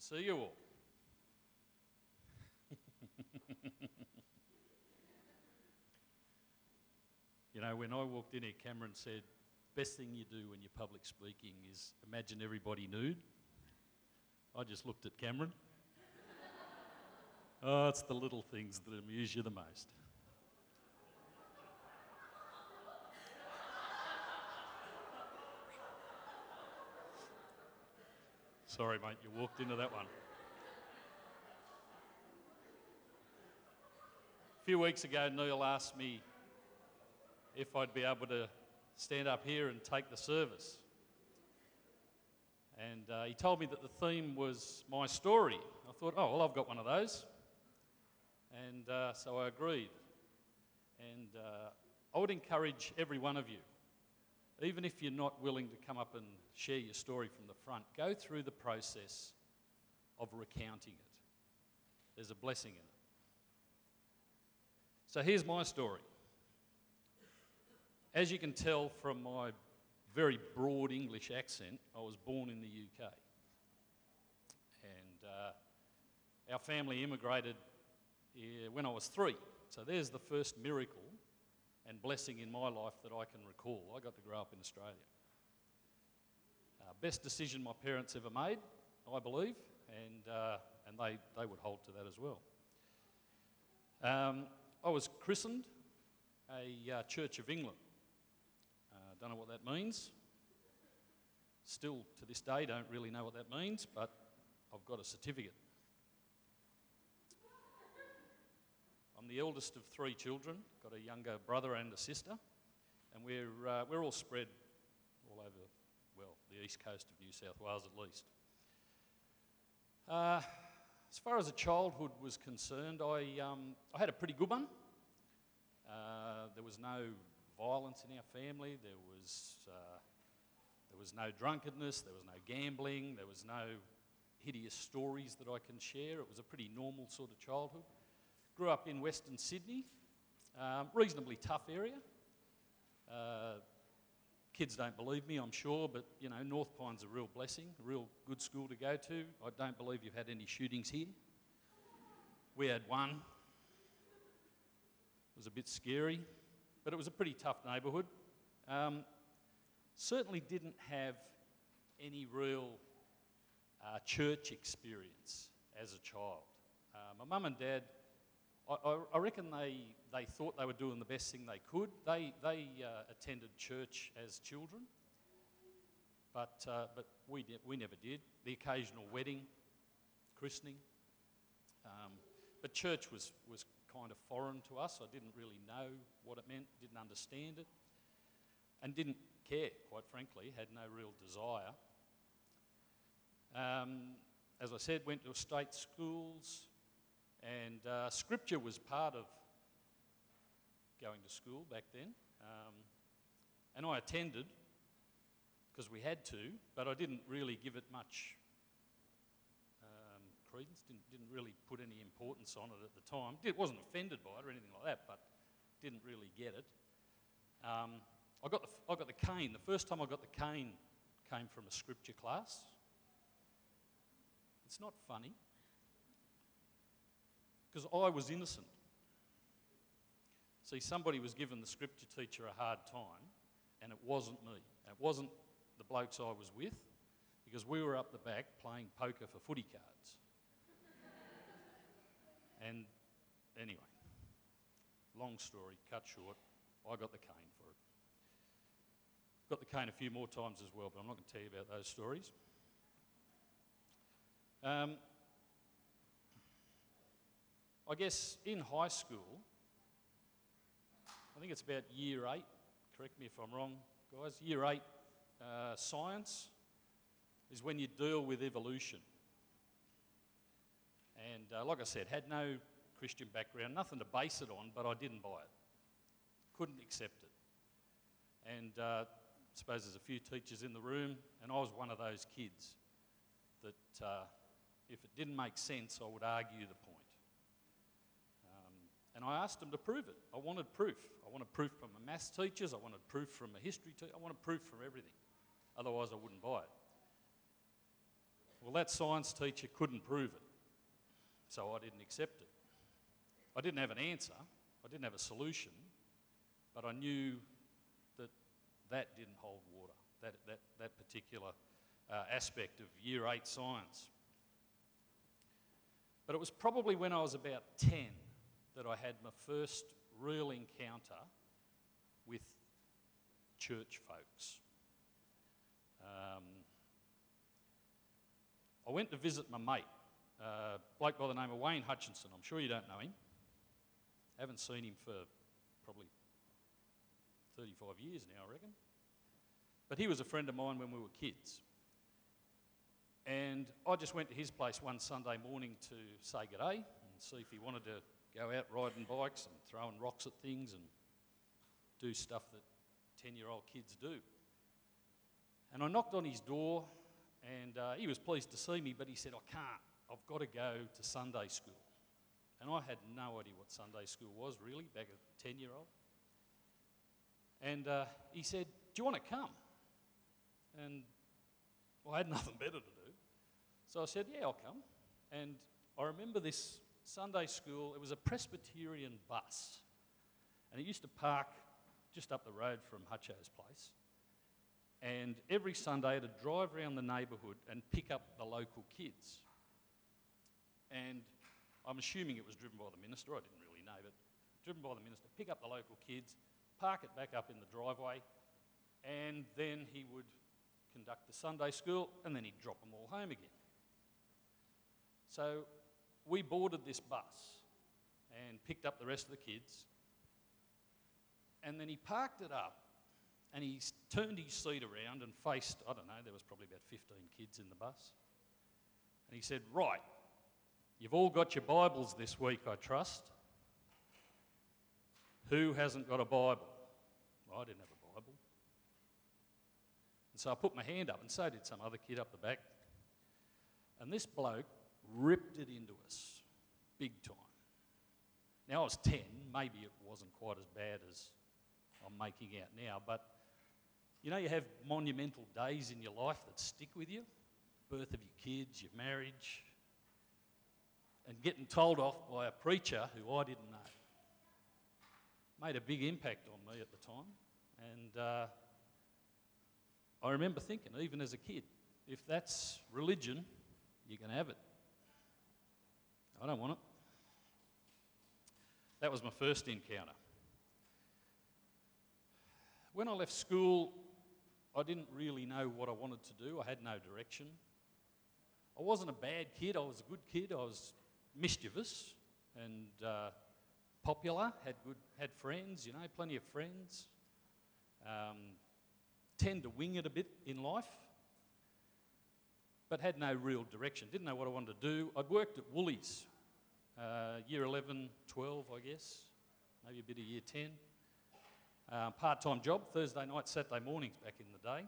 to see you all. you know, when I walked in here, Cameron said, best thing you do when you're public speaking is imagine everybody nude. I just looked at Cameron. oh, it's the little things that amuse you the most. Sorry, mate, you walked into that one. A few weeks ago, Neil asked me if I'd be able to stand up here and take the service. And uh, he told me that the theme was my story. I thought, oh, well, I've got one of those. And uh, so I agreed. And uh, I would encourage every one of you, even if you're not willing to come up and share your story from the front, go through the process of recounting it. There's a blessing in it. So here's my story. As you can tell from my very broad English accent, I was born in the UK. And uh, our family immigrated when I was three. So there's the first miracle and blessing in my life that I can recall. I got to grow up in Australia. Uh, best decision my parents ever made, I believe, and, uh, and they, they would hold to that as well. Um, I was christened a uh, Church of England. Don't know what that means. Still to this day, don't really know what that means, but I've got a certificate. I'm the eldest of three children, got a younger brother and a sister, and we're, uh, we're all spread all over, well, the east coast of New South Wales at least. Uh, as far as a childhood was concerned, I, um, I had a pretty good one. Uh, there was no violence in our family. There was, uh, there was no drunkenness. There was no gambling. There was no hideous stories that I can share. It was a pretty normal sort of childhood. Grew up in Western Sydney, um, reasonably tough area. Uh, kids don't believe me, I'm sure, but you know, North Pine's a real blessing, a real good school to go to. I don't believe you've had any shootings here. We had one. It was a bit scary but it was a pretty tough neighbourhood. Um, certainly didn't have any real uh, church experience as a child. Uh, my mum and dad, I, I, reckon they, they thought they were doing the best thing they could. They, they uh, attended church as children, but, uh, but we, we never did. The occasional wedding, christening. Um, but church was, was kind of foreign to us. I didn't really know what it meant, didn't understand it, and didn't care, quite frankly, had no real desire. Um, as I said, went to state schools, and uh, scripture was part of going to school back then. Um, and I attended because we had to, but I didn't really give it much credence, didn't, didn't really put any importance on it at the time. It wasn't offended by it or anything like that, but didn't really get it. Um, I, got the, I got the cane. The first time I got the cane came from a scripture class. It's not funny because I was innocent. See, somebody was giving the scripture teacher a hard time, and it wasn't me. It wasn't the blokes I was with, because we were up the back playing poker for footy cards. And anyway, long story, cut short, I got the cane for it. Got the cane a few more times as well, but I'm not going to tell you about those stories. Um, I guess in high school, I think it's about year eight, correct me if I'm wrong, guys, year eight uh, science is when you deal with evolution. And uh, like I said, had no Christian background, nothing to base it on, but I didn't buy it. Couldn't accept it. And uh, I suppose there's a few teachers in the room, and I was one of those kids that uh, if it didn't make sense, I would argue the point. And I asked them to prove it. I wanted proof. I wanted proof from my maths teachers, I wanted proof from a history teacher, I wanted proof from everything. Otherwise, I wouldn't buy it. Well, that science teacher couldn't prove it, so I didn't accept it. I didn't have an answer, I didn't have a solution, but I knew that that didn't hold water, that, that, that particular uh, aspect of Year 8 science. But it was probably when I was about 10 that I had my first real encounter with church folks. Um, I went to visit my mate, uh, bloke by the name of Wayne Hutchinson. I'm sure you don't know him. Haven't seen him for probably 35 years now, I reckon. But he was a friend of mine when we were kids. And I just went to his place one Sunday morning to say good day and see if he wanted to go out riding bikes and throwing rocks at things and do stuff that 10 year old kids do. And I knocked on his door, and uh, he was pleased to see me, but he said, I can't. I've got to go to Sunday school. And I had no idea what Sunday school was, really, back at 10 year old. And uh, he said, Do you want to come? And well, I had nothing better to do. So I said, Yeah, I'll come. And I remember this Sunday school, it was a Presbyterian bus. And it used to park just up the road from Hutcho's place. And every Sunday, it'd drive around the neighbourhood and pick up the local kids. And I'm assuming it was driven by the minister, I didn't really know, but driven by the minister, pick up the local kids, park it back up in the driveway, and then he would conduct the Sunday school, and then he'd drop them all home again. So we boarded this bus and picked up the rest of the kids, and then he parked it up and he turned his seat around and faced, I don't know, there was probably about 15 kids in the bus. And he said, Right, you've all got your Bibles this week, I trust. Who hasn't got a Bible? Well, I didn't have a Bible. And so I put my hand up, and so did some other kid up the back. And this bloke ripped it into us, big time. Now I was 10, maybe it wasn't quite as bad as I'm making out now, but you know, you have monumental days in your life that stick with you birth of your kids, your marriage, and getting told off by a preacher who I didn't know. Made a big impact on me at the time. And uh, I remember thinking, even as a kid, if that's religion, you can have it. Don't want it. That was my first encounter. When I left school, I didn't really know what I wanted to do. I had no direction. I wasn't a bad kid, I was a good kid. I was mischievous and uh, popular, had, good, had friends, you know, plenty of friends. Um, tend to wing it a bit in life, but had no real direction. Didn't know what I wanted to do. I'd worked at Woolies, uh, year 11, 12, I guess, maybe a bit of year 10. Uh, Part time job, Thursday night, Saturday mornings back in the day.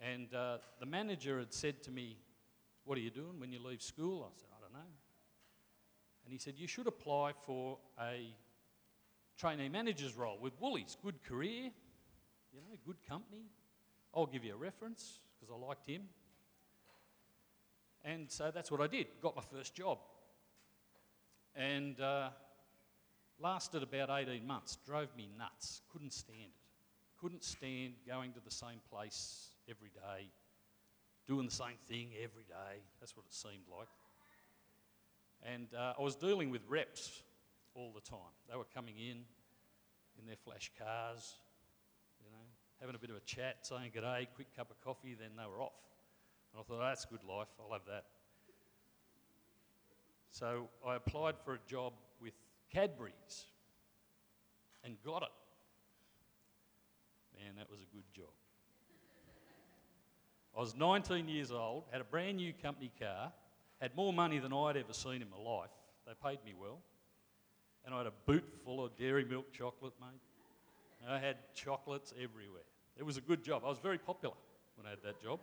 And uh, the manager had said to me, What are you doing when you leave school? I said, I don't know. And he said, You should apply for a trainee manager's role with Woolies. Good career, you know, good company. I'll give you a reference because I liked him. And so that's what I did. Got my first job. And uh, Lasted about 18 months, drove me nuts, couldn't stand it. Couldn't stand going to the same place every day, doing the same thing every day. That's what it seemed like. And uh, I was dealing with reps all the time. They were coming in in their flash cars, you know, having a bit of a chat, saying good day, quick cup of coffee, then they were off. And I thought, oh, that's good life, I'll have that. So I applied for a job with Cadbury's and got it. Man, that was a good job. I was 19 years old, had a brand new company car, had more money than I'd ever seen in my life. They paid me well. And I had a boot full of dairy milk chocolate, mate. I had chocolates everywhere. It was a good job. I was very popular when I had that job.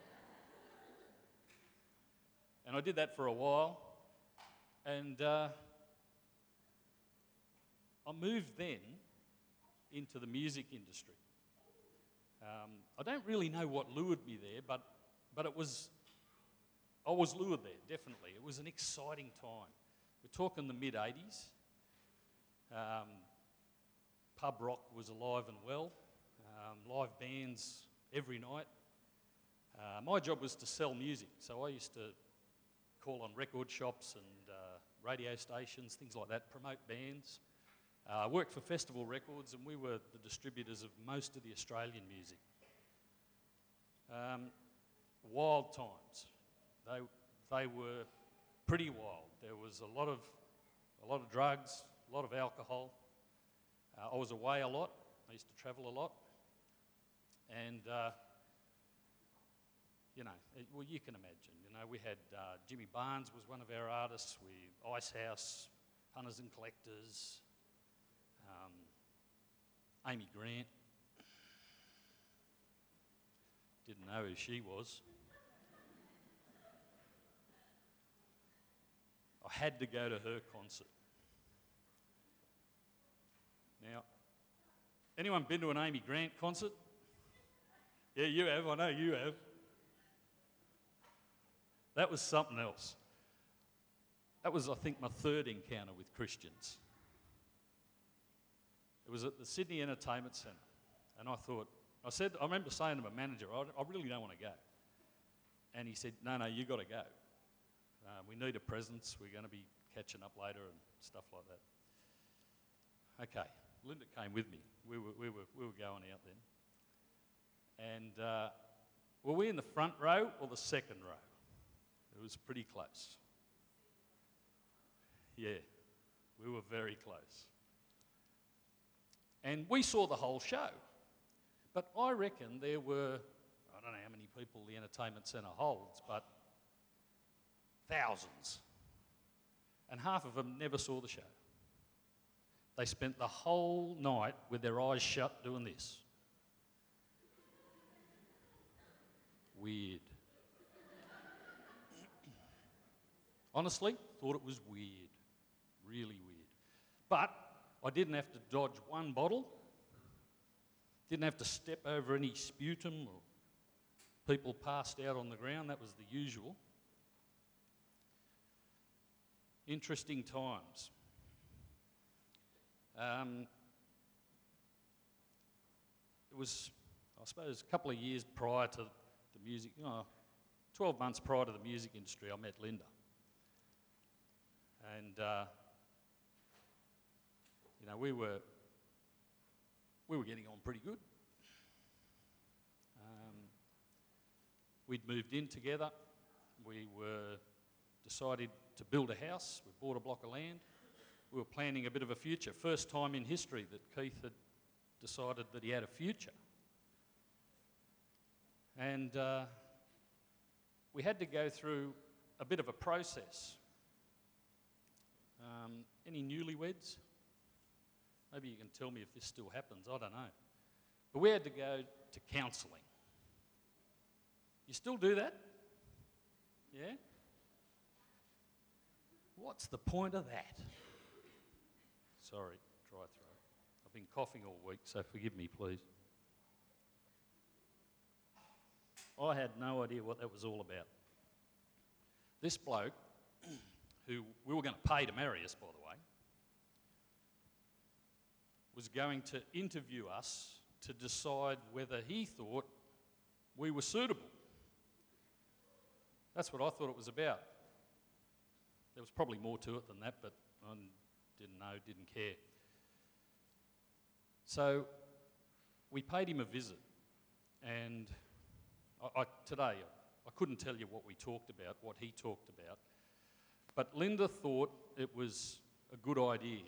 And I did that for a while. And uh, I moved then into the music industry. Um, I don't really know what lured me there, but, but it was I was lured there, definitely. It was an exciting time. We're talking the mid 80s. Um, pub rock was alive and well, um, live bands every night. Uh, my job was to sell music, so I used to call on record shops and uh, radio stations, things like that, promote bands. Uh, I worked for Festival Records, and we were the distributors of most of the Australian music. Um, wild times. They, they were pretty wild. There was a lot of, a lot of drugs, a lot of alcohol. Uh, I was away a lot. I used to travel a lot. And, uh, you know, it, well, you can imagine. Know, we had uh, Jimmy Barnes was one of our artists. We Icehouse, Hunters and Collectors, um, Amy Grant. Didn't know who she was. I had to go to her concert. Now, anyone been to an Amy Grant concert? Yeah, you have. I know you have. That was something else. That was, I think, my third encounter with Christians. It was at the Sydney Entertainment Centre. And I thought, I said, I remember saying to my manager, I, I really don't want to go. And he said, No, no, you've got to go. Uh, we need a presence. We're going to be catching up later and stuff like that. Okay, Linda came with me. We were, we were, we were going out then. And uh, were we in the front row or the second row? It was pretty close. Yeah, we were very close. And we saw the whole show. But I reckon there were, I don't know how many people the entertainment centre holds, but thousands. And half of them never saw the show. They spent the whole night with their eyes shut doing this. Weird. Honestly, thought it was weird. Really weird. But I didn't have to dodge one bottle, didn't have to step over any sputum or people passed out on the ground. That was the usual. Interesting times. Um, it was, I suppose, a couple of years prior to the music, you know, 12 months prior to the music industry, I met Linda. And, uh, you know, we were, we were getting on pretty good. Um, we'd moved in together. We were decided to build a house. We bought a block of land. We were planning a bit of a future. First time in history that Keith had decided that he had a future. And uh, we had to go through a bit of a process. Um, any newlyweds? Maybe you can tell me if this still happens. I don't know. But we had to go to counselling. You still do that? Yeah? What's the point of that? Sorry, dry throat. I've been coughing all week, so forgive me, please. I had no idea what that was all about. This bloke, who we were going to pay to marry us, by the way, was going to interview us to decide whether he thought we were suitable. That's what I thought it was about. There was probably more to it than that, but I didn't know, didn't care. So we paid him a visit, and I, I, today I couldn't tell you what we talked about, what he talked about, but Linda thought it was a good idea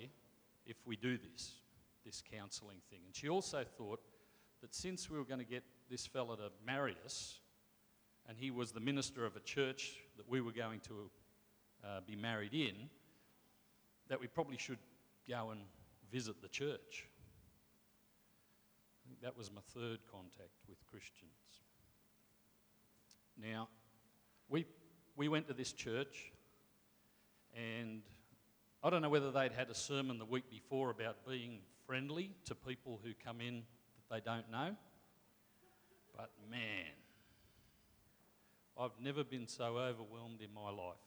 if we do this, this counselling thing. And she also thought that since we were going to get this fella to marry us, and he was the minister of a church that we were going to uh, be married in, that we probably should go and visit the church. I think that was my third contact with Christians. Now, we, we went to this church, and I don't know whether they'd had a sermon the week before about being friendly to people who come in that they don't know, but man, I've never been so overwhelmed in my life.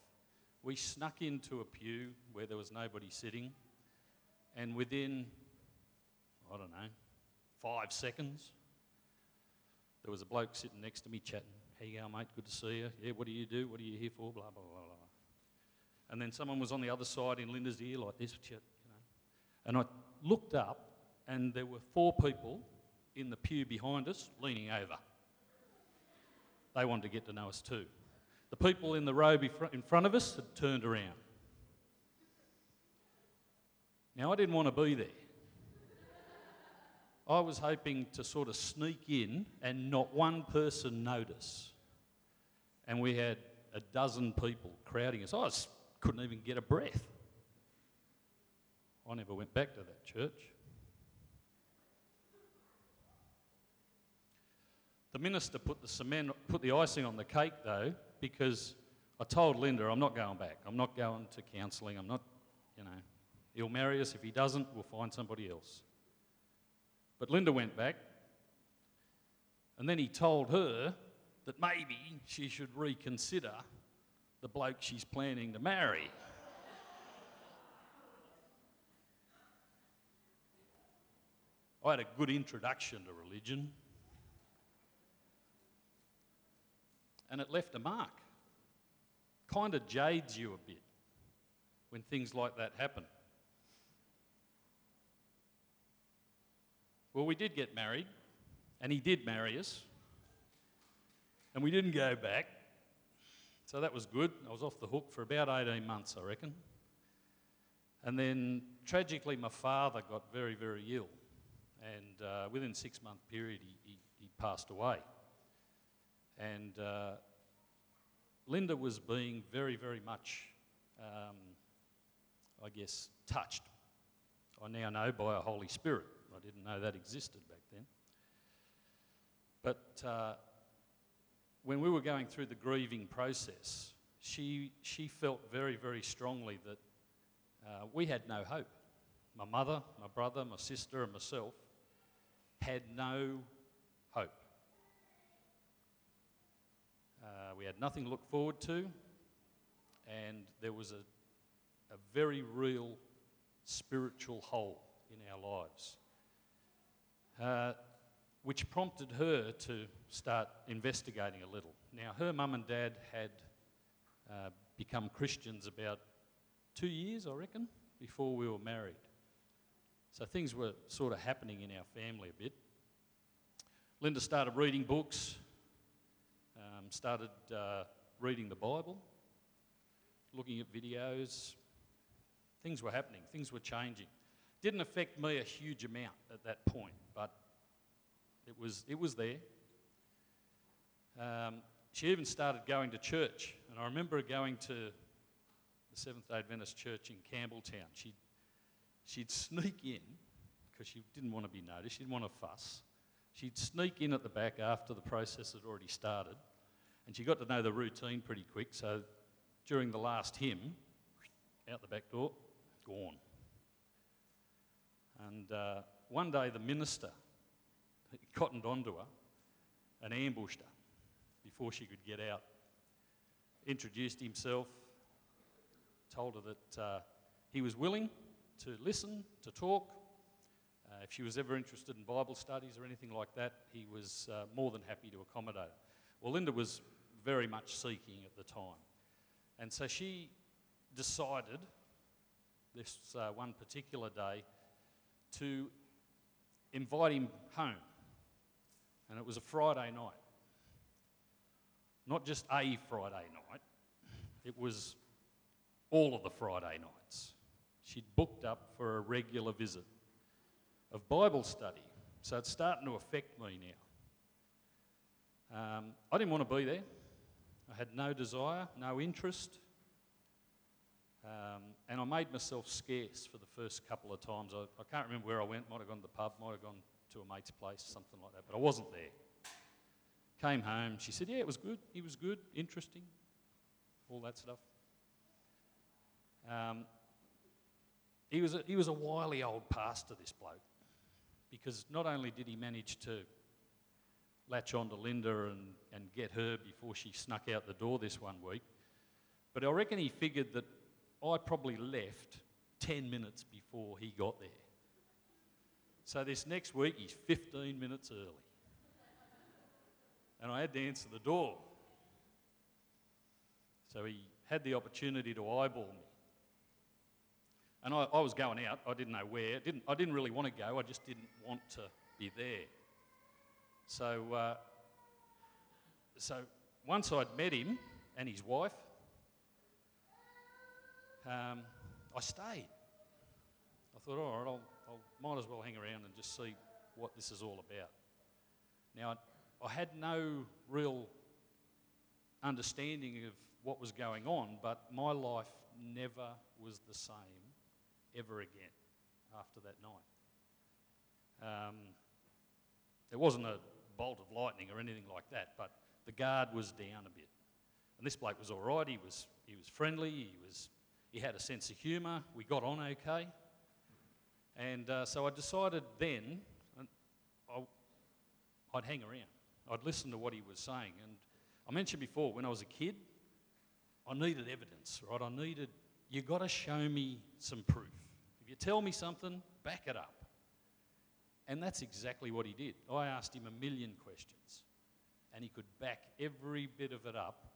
We snuck into a pew where there was nobody sitting, and within, I don't know, five seconds, there was a bloke sitting next to me chatting. How you going, mate? Good to see you. Yeah, what do you do? What are you here for? Blah, blah, blah, blah. And then someone was on the other side in Linda's ear like this, you know. And I looked up, and there were four people in the pew behind us leaning over. They wanted to get to know us too. The people in the row in front of us had turned around. Now, I didn't want to be there. I was hoping to sort of sneak in and not one person notice. And we had a dozen people crowding us. I was, couldn't even get a breath. I never went back to that church. The minister put the cement, put the icing on the cake though, because I told Linda, I'm not going back. I'm not going to counselling. I'm not, you know, he'll marry us. If he doesn't, we'll find somebody else. But Linda went back, and then he told her that maybe she should reconsider the bloke she's planning to marry. I had a good introduction to religion. and it left a mark. Kind of jades you a bit when things like that happen. Well, we did get married, and he did marry us, and we didn't go back. So that was good. I was off the hook for about 18 months, I reckon. And then tragically, my father got very, very ill, and uh, within six month period, he, he, he passed away. And uh, Linda was being very, very much, um, I guess, touched. I now know by a Holy Spirit. I didn't know that existed back then. But uh, when we were going through the grieving process, she, she felt very, very strongly that uh, we had no hope. My mother, my brother, my sister, and myself had no hope. Uh, we had nothing to look forward to, and there was a, a very real spiritual hole in our lives, uh, which prompted her to start investigating a little. Now, her mum and dad had uh, become Christians about two years, I reckon, before we were married. So things were sort of happening in our family a bit. Linda started reading books, um, started uh, reading the Bible, looking at videos. Things were happening, things were changing. Didn't affect me a huge amount at that point, but was, it was there. Um, she even started going to church, and I remember going to the Seventh day Adventist church in Campbelltown. She'd, she'd sneak in because she didn't want to be noticed, she didn't want to fuss. She'd sneak in at the back after the process had already started and she got to know the routine pretty quick. So during the last hymn, out the back door, gone. And uh, one day the minister cottoned onto her and ambushed her before she could get out. Introduced himself, told her that uh, he was willing to listen, to talk. Uh, if she was ever interested in Bible studies or anything like that, he was uh, more than happy to accommodate. Well, Linda was very much seeking at the time. And so she decided this uh, one particular day to invite him home. And it was a Friday night. Not just a Friday night, it was all of the Friday nights. She'd booked up for a regular visit of Bible study. So it's starting to affect me now. Um, I didn't want to be there. I had no desire, no interest. Um, and I made myself scarce for the first couple of times. I, I, can't remember where I went. Might have gone to the pub, might have gone to a mate's place, something like that. But I wasn't there. Came home. She said, Yeah, it was good. He was good, interesting, all that stuff. Um, he, was a, he was a wily old pastor, this bloke, because not only did he manage to latch on to Linda and, and get her before she snuck out the door this one week. But I reckon he figured that I probably left 10 minutes before he got there. So this next week, he's 15 minutes early. And I had to answer the door. So he had the opportunity to eyeball me. And I, I was going out. I didn't know where. Didn't, I didn't really want to go. I just didn't want to be there. So, uh, so once I'd met him and his wife, um, I stayed. I thought, all right, I'll, I'll might as well hang around and just see what this is all about. Now, I, I had no real understanding of what was going on, but my life never was the same ever again after that night. Um, there wasn't a bolt of lightning or anything like that, but the guard was down a bit. And this bloke was all right. He was, he was friendly. He, was, he had a sense of humour. We got on okay. And uh, so I decided then I, I'd hang around. I'd listen to what he was saying. And I mentioned before, when I was a kid, I needed evidence, right? I needed, you've got to show me some proof. If you tell me something, back it up. And that's exactly what he did. I asked him a million questions, and he could back every bit of it up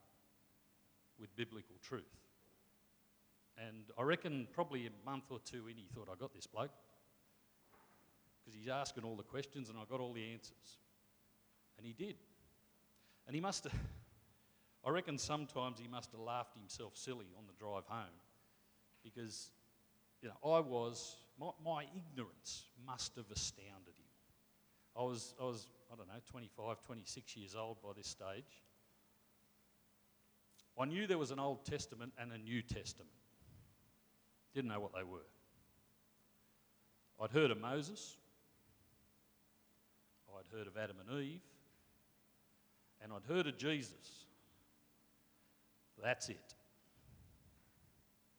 with biblical truth. And I reckon probably a month or two in, he thought, I got this bloke. Because he's asking all the questions, and I got all the answers. And he did. And he must have. I reckon sometimes he must have laughed himself silly on the drive home because, you know, I was, my, my ignorance must have astounded him. I was, I was, I don't know, 25, 26 years old by this stage. I knew there was an Old Testament and a New Testament. Didn't know what they were. I'd heard of Moses, I'd heard of Adam and Eve, and I'd heard of Jesus. That's it.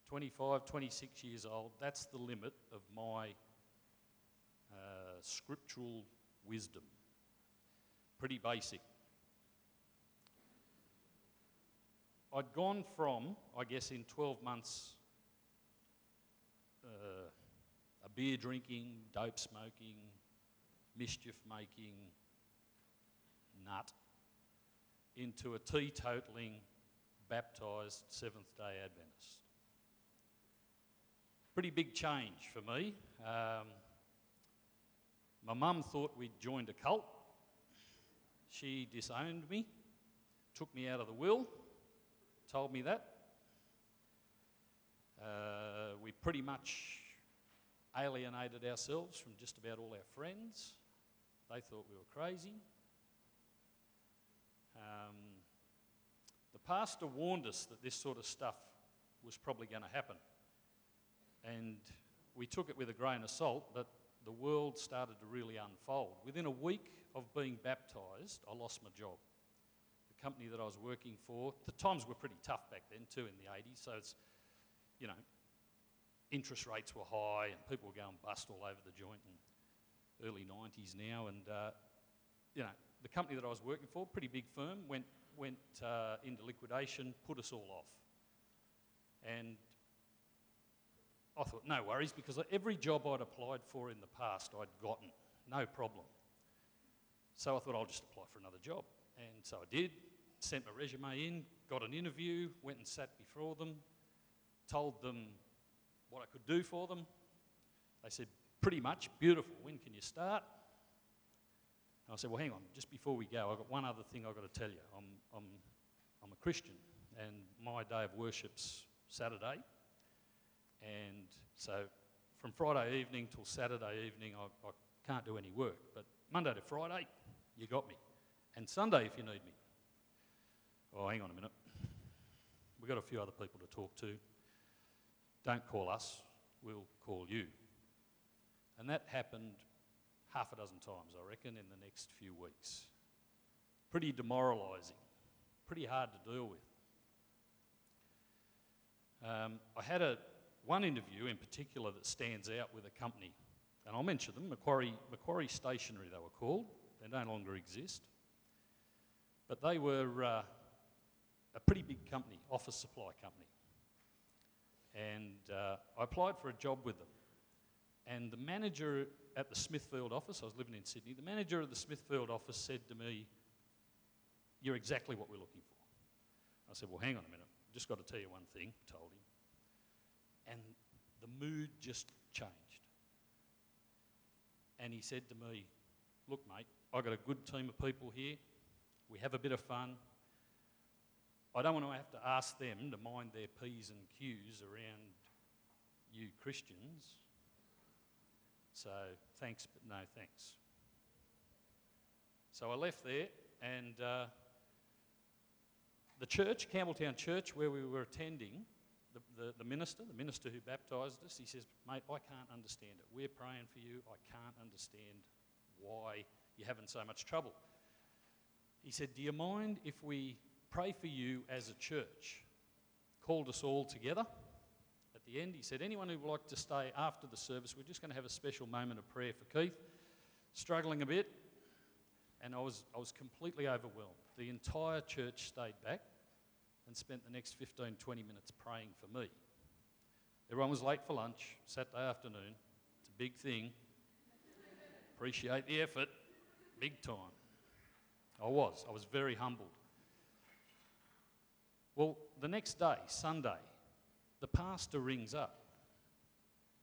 25, 26 years old, that's the limit of my uh, scriptural wisdom. Pretty basic. I'd gone from, I guess, in 12 months, uh, a beer drinking, dope smoking, mischief making nut into a teetotaling baptised Seventh day Adventist. Pretty big change for me. Um, my mum thought we'd joined a cult. She disowned me, took me out of the will, told me that. Uh, we pretty much alienated ourselves from just about all our friends. They thought we were crazy. Um, the pastor warned us that this sort of stuff was probably going to happen. And we took it with a grain of salt, but the world started to really unfold. Within a week of being baptised, I lost my job. The company that I was working for, the times were pretty tough back then too in the 80s, so it's, you know, interest rates were high and people were going bust all over the joint and early 90s now. And, uh, you know, the company that I was working for, pretty big firm, went went uh, into liquidation, put us all off. And I thought, no worries, because every job I'd applied for in the past I'd gotten, no problem. So I thought I'll just apply for another job. And so I did, sent my resume in, got an interview, went and sat before them, told them what I could do for them. They said, pretty much, beautiful, when can you start? And I said, well, hang on, just before we go, I've got one other thing I've got to tell you. I'm, I'm, I'm a Christian, and my day of worship's Saturday. And so from Friday evening till Saturday evening, I, I can't do any work. But Monday to Friday, you got me. And Sunday, if you need me. Oh, hang on a minute. We've got a few other people to talk to. Don't call us, we'll call you. And that happened half a dozen times, I reckon, in the next few weeks. Pretty demoralising, pretty hard to deal with. Um, I had a, one interview in particular that stands out with a company, and I'll mention them Macquarie, Macquarie Stationery, they were called. They no longer exist. But they were uh, a pretty big company, office supply company. And uh, I applied for a job with them. And the manager at the Smithfield office, I was living in Sydney, the manager of the Smithfield office said to me, You're exactly what we're looking for. I said, Well, hang on a minute. I've just got to tell you one thing, told him. And the mood just changed. And he said to me, Look, mate, I've got a good team of people here. We have a bit of fun. I don't want to have to ask them to mind their P's and Q's around you Christians. So thanks, but no thanks. So I left there, and uh, the church, Campbelltown Church, where we were attending, the, the, the, minister, the minister who baptised us, he says, Mate, I can't understand it. We're praying for you. I can't understand why you're having so much trouble. He said, Do you mind if we pray for you as a church? Called us all together. The end, he said, Anyone who would like to stay after the service, we're just going to have a special moment of prayer for Keith. Struggling a bit, and I was, I was completely overwhelmed. The entire church stayed back and spent the next 15, 20 minutes praying for me. Everyone was late for lunch, Saturday afternoon. It's a big thing. Appreciate the effort, big time. I was. I was very humbled. Well, the next day, Sunday, the pastor rings up.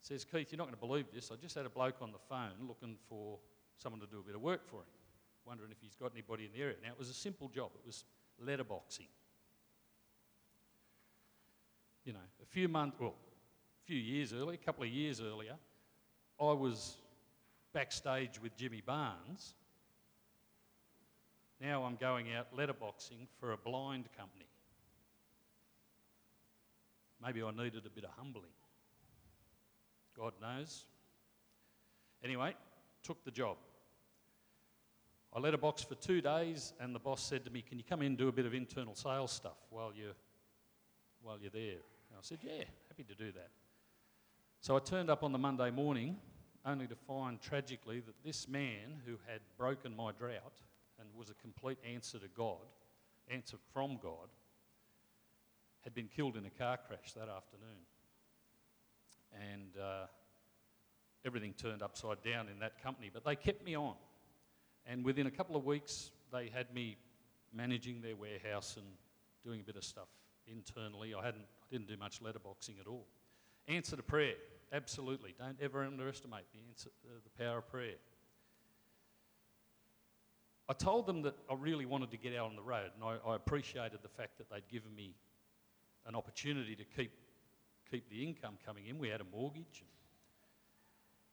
Says, Keith, you're not going to believe this. I just had a bloke on the phone looking for someone to do a bit of work for him, wondering if he's got anybody in the area. Now, it was a simple job, it was letterboxing. You know, a few months, well, a few years earlier, a couple of years earlier, I was backstage with Jimmy Barnes now I'm going out letterboxing for a blind company. Maybe I needed a bit of humbling. God knows. Anyway, took the job. I led a box for two days, and the boss said to me, Can you come in and do a bit of internal sales stuff while you're, while you're there? And I said, Yeah, happy to do that. So I turned up on the Monday morning, only to find tragically that this man who had broken my drought and was a complete answer to God, answer from God, had been killed in a car crash that afternoon. And uh, everything turned upside down in that company. But they kept me on. And within a couple of weeks, they had me managing their warehouse and doing a bit of stuff internally. I, hadn't, I didn't do much letterboxing at all. Answer to prayer, absolutely. Don't ever underestimate the, answer, uh, the power of prayer. I told them that I really wanted to get out on the road, and I, I appreciated the fact that they'd given me an opportunity to keep, keep the income coming in. We had a mortgage.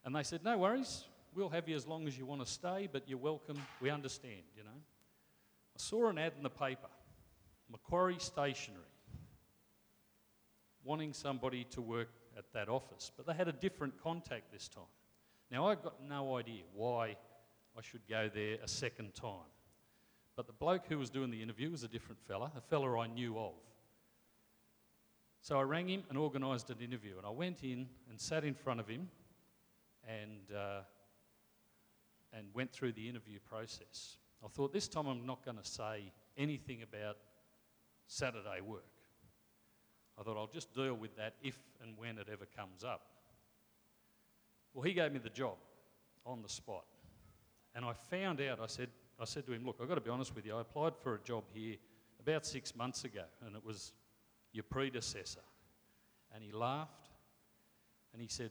And they said, No worries, we'll have you as long as you want to stay, but you're welcome. We understand, you know. I saw an ad in the paper Macquarie Stationery wanting somebody to work at that office, but they had a different contact this time. Now, I've got no idea why I should go there a second time. But the bloke who was doing the interview was a different fella, a fella I knew of. So I rang him and organised an interview, and I went in and sat in front of him and, uh, and went through the interview process. I thought this time I'm not going to say anything about Saturday work. I thought I'll just deal with that if and when it ever comes up. Well, he gave me the job on the spot. And I found out, I said, I said to him, Look, I've got to be honest with you. I applied for a job here about six months ago, and it was your predecessor. And he laughed and he said,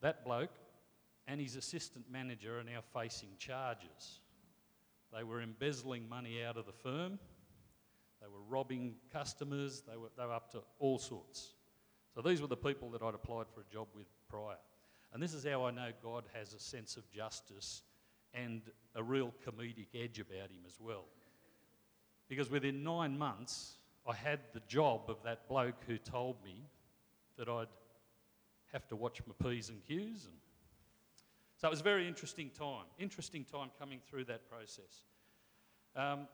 That bloke and his assistant manager are now facing charges. They were embezzling money out of the firm, they were robbing customers, they were, they were up to all sorts. So these were the people that I'd applied for a job with prior. And this is how I know God has a sense of justice and a real comedic edge about him as well. Because within nine months, I had the job of that bloke who told me that I'd have to watch my P's and Q's. And so it was a very interesting time, interesting time coming through that process. Um,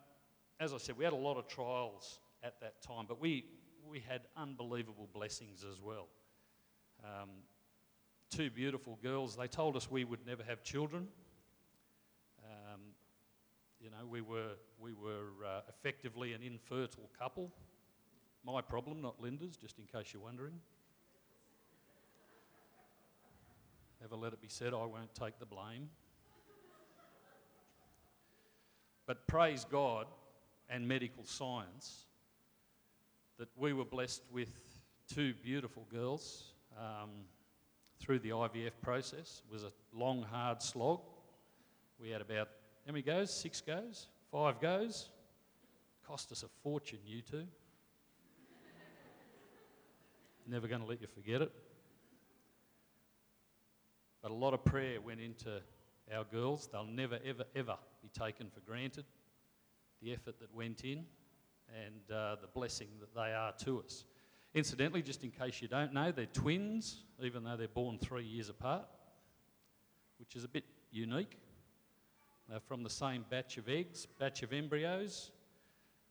as I said, we had a lot of trials at that time, but we, we had unbelievable blessings as well. Um, two beautiful girls, they told us we would never have children know, we were, we were uh, effectively an infertile couple. My problem, not Linda's, just in case you're wondering. Never let it be said I won't take the blame. But praise God and medical science that we were blessed with two beautiful girls um, through the IVF process. It was a long, hard slog. We had about, how many goes? Six goes? Five goes? Cost us a fortune, you two. Never going to let you forget it. But a lot of prayer went into our girls. They'll never, ever, ever be taken for granted. The effort that went in and uh, the blessing that they are to us. Incidentally, just in case you don't know, they're twins, even though they're born three years apart, which is a bit unique. They're from the same batch of eggs, batch of embryos,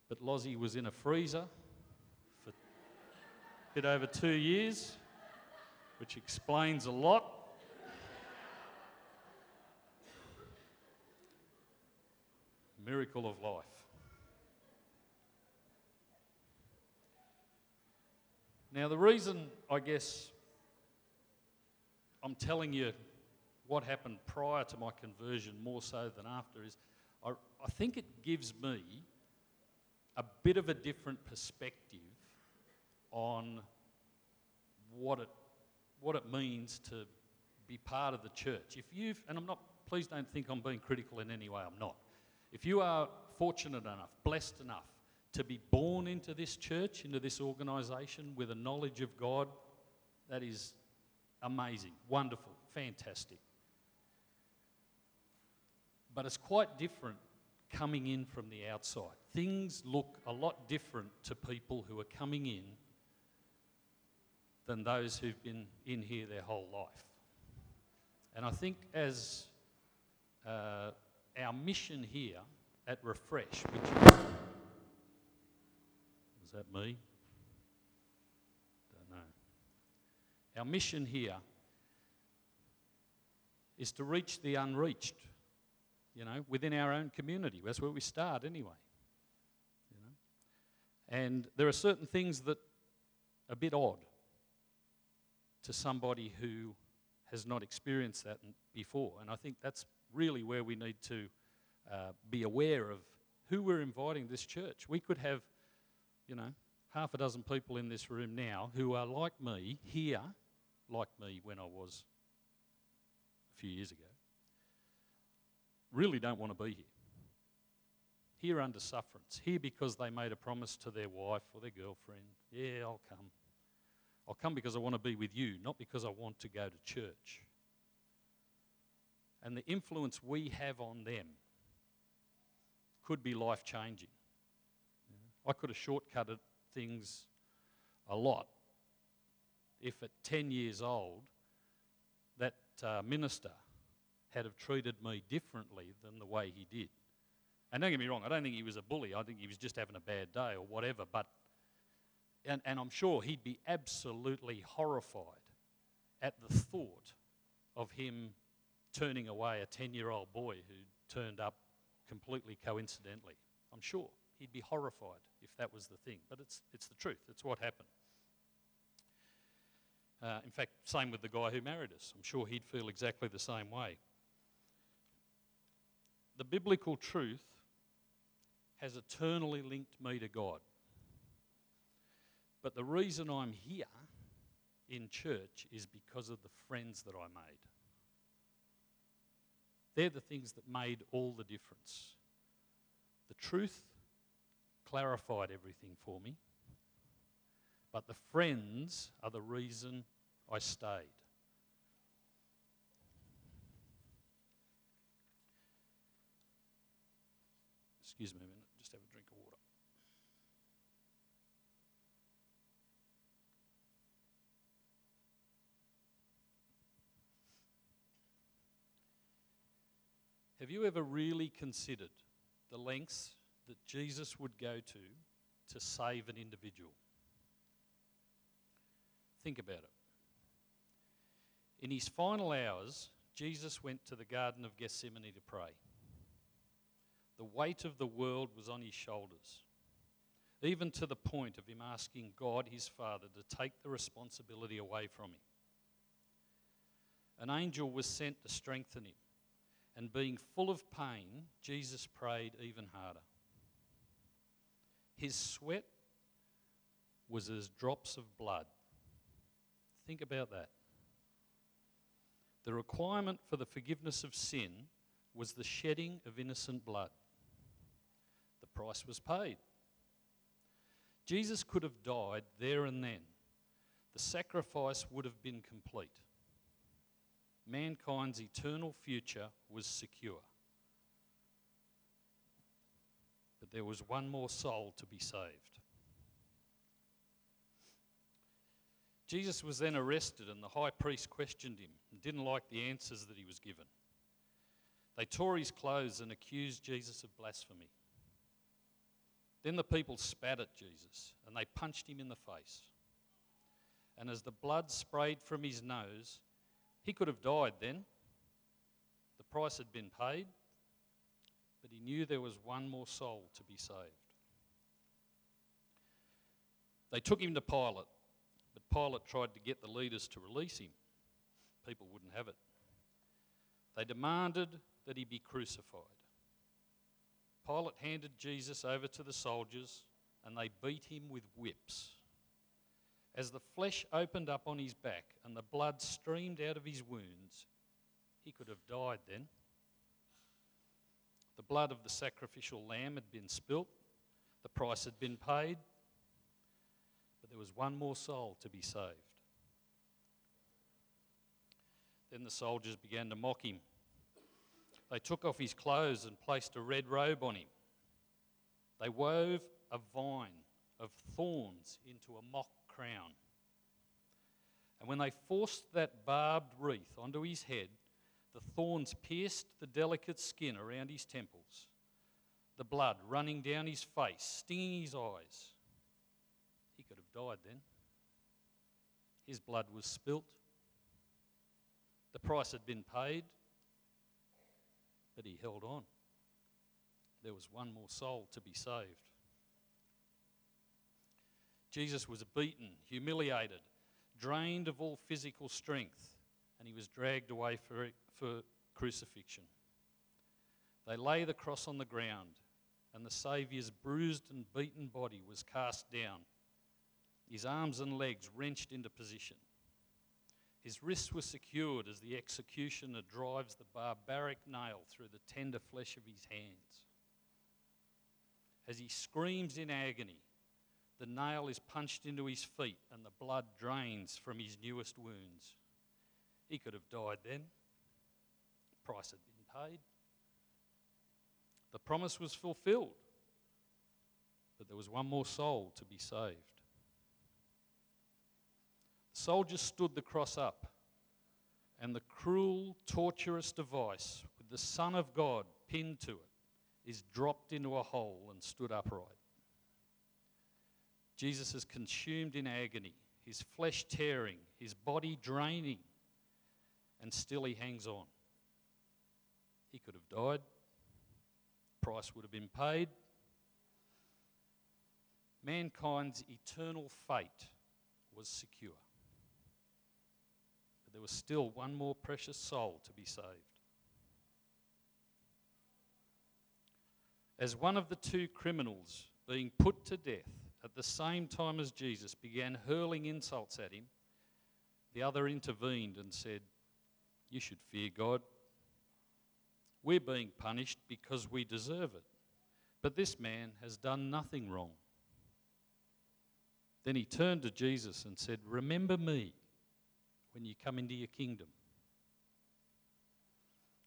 but Lozzie was in a freezer for a bit over two years, which explains a lot. Miracle of life. Now, the reason I guess I'm telling you what happened prior to my conversion more so than after is I, I think it gives me a bit of a different perspective on what it, what it means to be part of the church. If you've, and I'm not, please don't think I'm being critical in any way, I'm not. If you are fortunate enough, blessed enough to be born into this church, into this organisation with a knowledge of God, that is amazing, wonderful, fantastic. But it's quite different coming in from the outside. Things look a lot different to people who are coming in than those who've been in here their whole life. And I think as uh, our mission here at Refresh, which is. Was that me? Don't know. Our mission here is to reach the unreached, you know, within our own community. That's where we start anyway. You know? And there are certain things that are a bit odd to somebody who has not experienced that before. And I think that's really where we need to uh, be aware of who we're inviting this church. We could have, you know, half a dozen people in this room now who are like me, here, like me when I was a few years ago, really don't want to be here. Here under sufferance, here because they made a promise to their wife or their girlfriend, yeah, I'll come. I'll come because I want to be with you, not because I want to go to church and the influence we have on them could be life changing. I could have shortcutted things a lot if at 10 years old that uh, minister had have treated me differently than the way he did. And don't get me wrong, I don't think he was a bully. I think he was just having a bad day or whatever. But, and, and I'm sure he'd be absolutely horrified at the thought of him turning away a 10 year old boy who turned up completely coincidentally. I'm sure he'd be horrified if that was the thing, but it's, it's the truth, it's what happened. Uh, in fact, same with the guy who married us. I'm sure he'd feel exactly the same way. The biblical truth has eternally linked me to God. But the reason I'm here in church is because of the friends that I made. They're the things that made all the difference. The truth clarified everything for me, but the friends are the reason I stayed. Excuse me a minute, just have a drink of water. Have you ever really considered the lengths that Jesus would go to to save an individual? Think about it. In his final hours, Jesus went to the Garden of Gethsemane to pray. The weight of the world was on his shoulders, even to the point of him asking God, his Father, to take the responsibility away from him. An angel was sent to strengthen him, and being full of pain, Jesus prayed even harder. His sweat was as drops of blood. Think about that. The requirement for the forgiveness of sin was the shedding of innocent blood. Price was paid. Jesus could have died there and then. The sacrifice would have been complete. Mankind's eternal future was secure. But there was one more soul to be saved. Jesus was then arrested, and the high priest questioned him and didn't like the answers that he was given. They tore his clothes and accused Jesus of blasphemy. Then the people spat at Jesus and they punched him in the face. And as the blood sprayed from his nose, he could have died then. The price had been paid, but he knew there was one more soul to be saved. They took him to Pilate but Pilate tried to get the leaders to release him. People wouldn't have it. They demanded that he be crucified. Pilate handed Jesus over to the soldiers and they beat him with whips. As the flesh opened up on his back and the blood streamed out of his wounds, he could have died then. The blood of the sacrificial lamb had been spilt, the price had been paid, but there was one more soul to be saved. Then the soldiers began to mock him. They took off his clothes and placed a red robe on him. They wove a vine of thorns into a mock crown. And when they forced that barbed wreath onto his head, the thorns pierced the delicate skin around his temples, the blood running down his face, stinging his eyes He could have died then. His blood was spilt. The price had been paid, but he held on. There was one more soul to be saved. Jesus was beaten, humiliated, drained of all physical strength, and he was dragged away for, for crucifixion. They lay the cross on the ground, and the Saviour's bruised and beaten body was cast down his arms and legs wrenched into position. His wrists were secured as the executioner drives the barbaric nail through the tender flesh of his hands. As he screams in agony, the nail is punched into his feet and the blood drains from his newest wounds. He could have died then. Price had been paid. The promise was fulfilled. But there was one more soul to be saved. Soldiers stood the cross up, and the cruel, torturous device with the Son of God pinned to it is dropped into a hole and stood upright. Jesus is consumed in agony, his flesh tearing, his body draining, and still he hangs on. He could have died, price would have been paid. Mankind's eternal fate was secure but there was still one more precious soul to be saved. As one of the two criminals being put to death at the same time as Jesus began hurling insults at him, the other intervened and said, You should fear God. We're being punished because we deserve it. But this man has done nothing wrong. Then he turned to Jesus and said, Remember me when you come into your kingdom?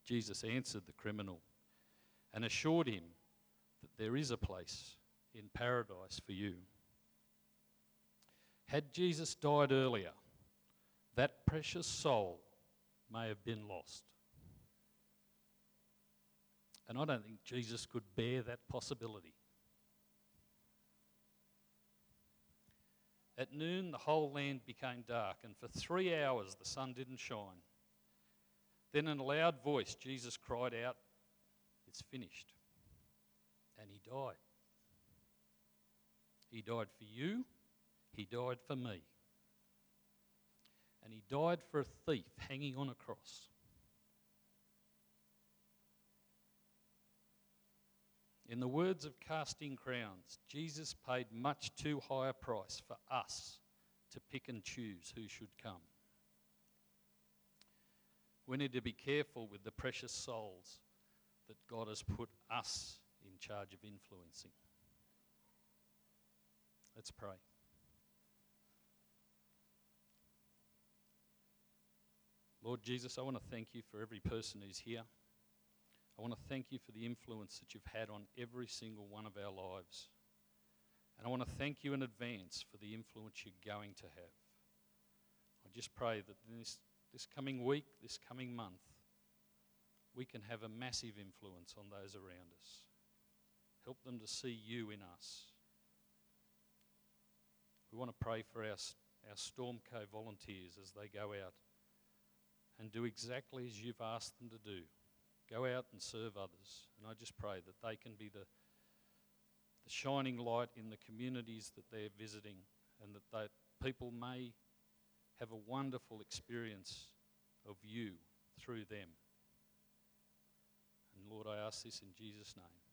Jesus answered the criminal and assured him that there is a place in paradise for you. Had Jesus died earlier, that precious soul may have been lost. And I don't think Jesus could bear that possibility. At noon, the whole land became dark, and for three hours the sun didn't shine. Then, in a loud voice, Jesus cried out, It's finished. and he died. He died for you, he died for me. And he died for a thief hanging on a cross. In the words of Casting Crowns, Jesus paid much too high a price for us to pick and choose who should come. We need to be careful with the precious souls that God has put us in charge of influencing. Let's pray. Lord Jesus, I want to thank you for every person who's here. I want to thank you for the influence that you've had on every single one of our lives. And I want to thank you in advance for the influence you're going to have. I just pray that this, this coming week, this coming month, we can have a massive influence on those around us. Help them to see you in us. We want to pray for our, our Stormco volunteers as they go out and do exactly as you've asked them to do. Go out and serve others. And I just pray that they can be the, the shining light in the communities that they're visiting and that they, people may have a wonderful experience of you through them. And Lord, I ask this in Jesus' name.